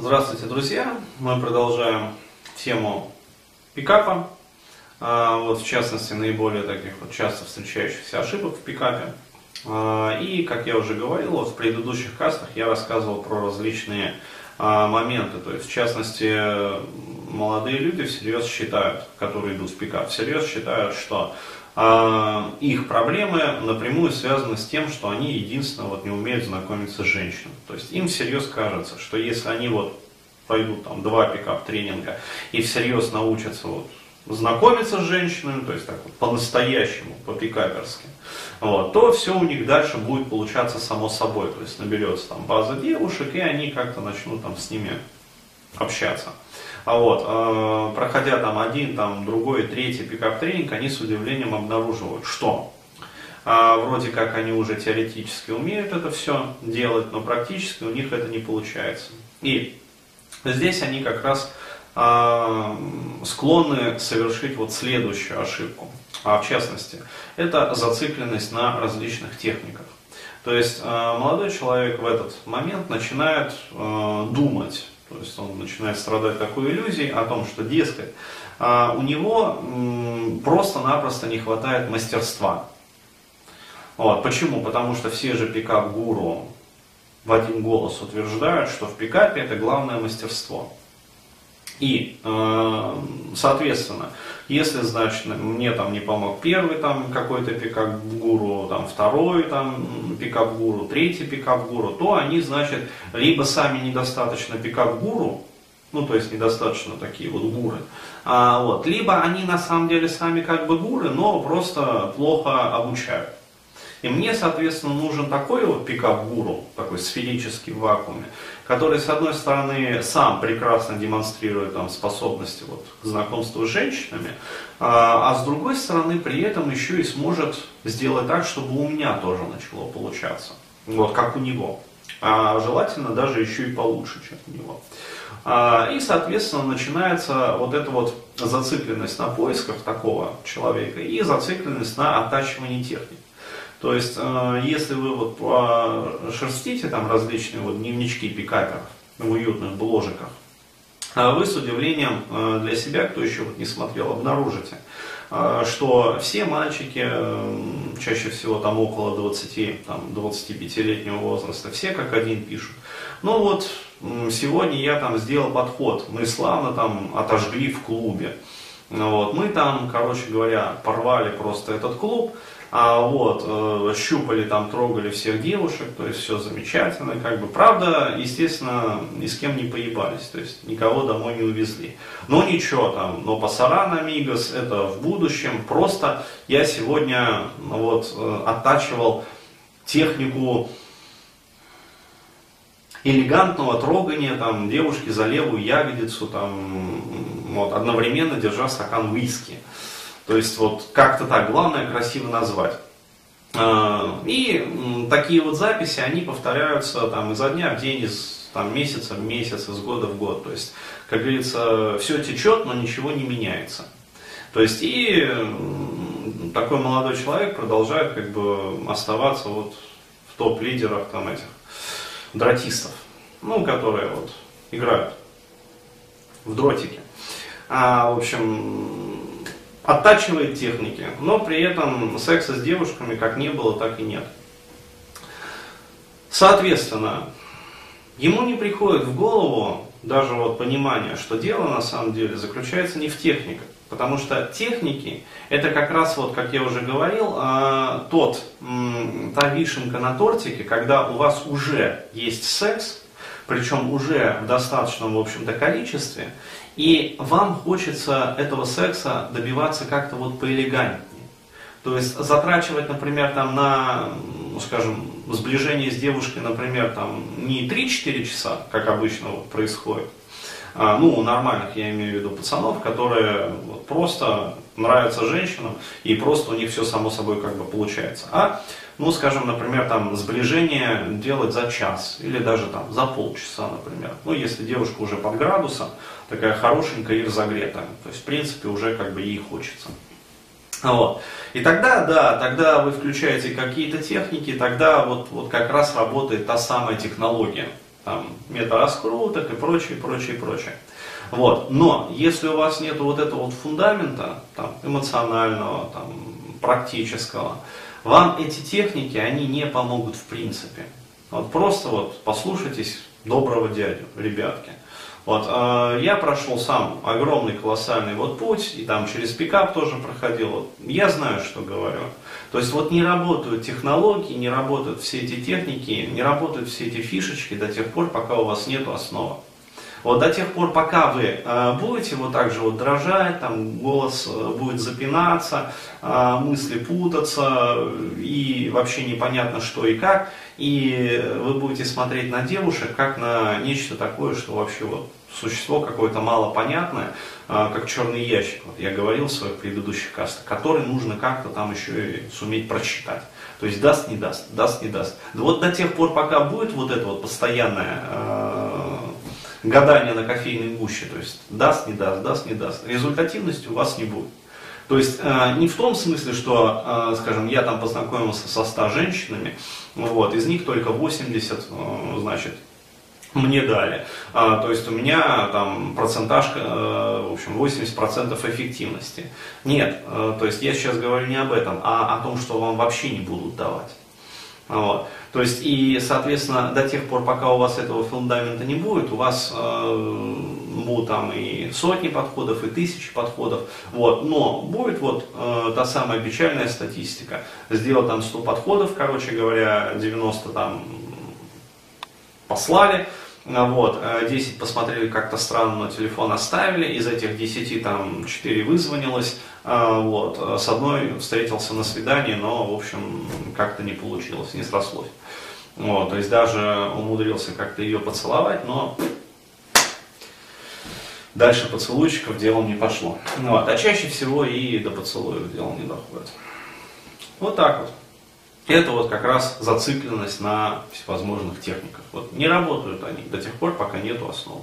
Здравствуйте, друзья! Мы продолжаем тему пикапа. А, вот в частности, наиболее таких вот часто встречающихся ошибок в пикапе. А, и, как я уже говорил, вот в предыдущих кастах я рассказывал про различные а, моменты. То есть, в частности, молодые люди всерьез считают, которые идут в пикап, всерьез считают, что их проблемы напрямую связаны с тем, что они единственно вот не умеют знакомиться с женщинами. То есть им всерьез кажется, что если они вот пойдут там два пикап тренинга и всерьез научатся вот знакомиться с женщинами, то есть так вот по-настоящему, по-пикаперски, вот, то все у них дальше будет получаться само собой. То есть наберется там база девушек, и они как-то начнут там с ними общаться. А вот, э, проходя там один, там другой, третий пикап-тренинг, они с удивлением обнаруживают, что а, вроде как они уже теоретически умеют это все делать, но практически у них это не получается. И здесь они как раз а, склонны совершить вот следующую ошибку. А в частности, это зацикленность на различных техниках. То есть а, молодой человек в этот момент начинает а, думать, то есть он начинает страдать такой иллюзией о том, что, дескать, а, у него просто-напросто не хватает мастерства. Вот. Почему? Потому что все же пикап-гуру в один голос утверждают, что в пикапе это главное мастерство. И, э, соответственно, если, значит, мне там не помог первый там какой-то пикап-гуру, там второй там пикап-гуру, третий пикап-гуру, то они, значит, либо сами недостаточно пикап-гуру, ну, то есть недостаточно такие вот гуры, а, вот, либо они на самом деле сами как бы гуры, но просто плохо обучают. И мне, соответственно, нужен такой вот пикап-гуру, такой сферический в вакууме, который, с одной стороны, сам прекрасно демонстрирует там, способности вот, к знакомству с женщинами, а, а с другой стороны, при этом еще и сможет сделать так, чтобы у меня тоже начало получаться. Вот, как у него. А желательно даже еще и получше, чем у него. А, и, соответственно, начинается вот эта вот зацикленность на поисках такого человека и зацикленность на оттачивании техник. То есть, э, если вы вот шерстите там различные вот дневнички пикаперов в уютных бложиках, э, вы с удивлением э, для себя, кто еще вот не смотрел, обнаружите, что все мальчики, чаще всего там около 20, там, 25-летнего возраста, все как один пишут. Ну вот, сегодня я там сделал подход, мы славно там отожгли в клубе. Вот, мы там, короче говоря, порвали просто этот клуб, а вот, э, щупали там, трогали всех девушек, то есть все замечательно, как бы, правда, естественно, ни с кем не поебались, то есть никого домой не увезли. Но ничего там, но пасаран амигос, это в будущем, просто я сегодня, вот, э, оттачивал технику элегантного трогания там, девушки за левую ягодицу, там, вот, одновременно держа стакан виски. То есть вот как-то так, главное красиво назвать. А, и такие вот записи, они повторяются там изо дня в день, из там, месяца в месяц, из года в год. То есть, как говорится, все течет, но ничего не меняется. То есть и такой молодой человек продолжает как бы оставаться вот в топ-лидерах там этих дротистов, ну, которые вот играют в дротики. А, в общем, оттачивает техники, но при этом секса с девушками как не было, так и нет. Соответственно, ему не приходит в голову даже вот понимание, что дело на самом деле заключается не в техниках. Потому что техники, это как раз вот, как я уже говорил, а, тот, та вишенка на тортике, когда у вас уже есть секс, причем уже в достаточном, в общем-то, количестве, и вам хочется этого секса добиваться как-то вот поэлегантнее. То есть затрачивать, например, там на, ну, скажем, сближение с девушкой, например, там не 3-4 часа, как обычно происходит, ну, нормальных, я имею в виду пацанов, которые просто нравятся женщинам, и просто у них все само собой как бы получается. А, ну, скажем, например, там сближение делать за час, или даже там за полчаса, например. Ну, если девушка уже под градусом, такая хорошенькая и разогретая, то есть, в принципе, уже как бы ей хочется. Вот. И тогда, да, тогда вы включаете какие-то техники, тогда вот, вот как раз работает та самая технология там, метараскруток и прочее, прочее, прочее. Вот. Но если у вас нет вот этого вот фундамента, там, эмоционального, там, практического, вам эти техники, они не помогут в принципе. Вот просто вот послушайтесь доброго дядю, ребятки. Вот, э, я прошел сам огромный, колоссальный вот путь, и там через пикап тоже проходил. Вот, я знаю, что говорю. То есть вот не работают технологии, не работают все эти техники, не работают все эти фишечки до тех пор, пока у вас нет основы. Вот до тех пор, пока вы э, будете вот так же вот дрожать, там голос э, будет запинаться, э, мысли путаться и вообще непонятно что и как, и вы будете смотреть на девушек как на нечто такое, что вообще вот существо какое-то малопонятное, как черный ящик, вот я говорил в своих предыдущих кастах, который нужно как-то там еще и суметь прочитать. То есть даст, не даст, даст, не даст. Вот до тех пор, пока будет вот это вот постоянное гадание на кофейной гуще, то есть даст, не даст, даст, не даст, результативности у вас не будет. То есть э, не в том смысле, что, э, скажем, я там познакомился со 100 женщинами, вот, из них только 80, э, значит, мне дали. А, то есть у меня там процентажка, э, в общем, 80% эффективности. Нет, э, то есть я сейчас говорю не об этом, а о том, что вам вообще не будут давать. Вот. То есть, и, соответственно, до тех пор, пока у вас этого фундамента не будет, у вас э, будут там и сотни подходов, и тысячи подходов, вот, но будет вот э, та самая печальная статистика. Сделал там 100 подходов, короче говоря, 90 там послали, вот, 10 э, посмотрели как-то странно, но телефон оставили, из этих 10 там 4 вызвонилось, э, вот, с одной встретился на свидании, но, в общем, как-то не получилось, не срослось. Вот, то есть даже умудрился как-то ее поцеловать, но дальше поцелуйчиков делом не пошло. Вот, а чаще всего и до поцелуев дело не доходит. Вот так вот. Это вот как раз зацикленность на всевозможных техниках. Вот не работают они до тех пор, пока нету основ.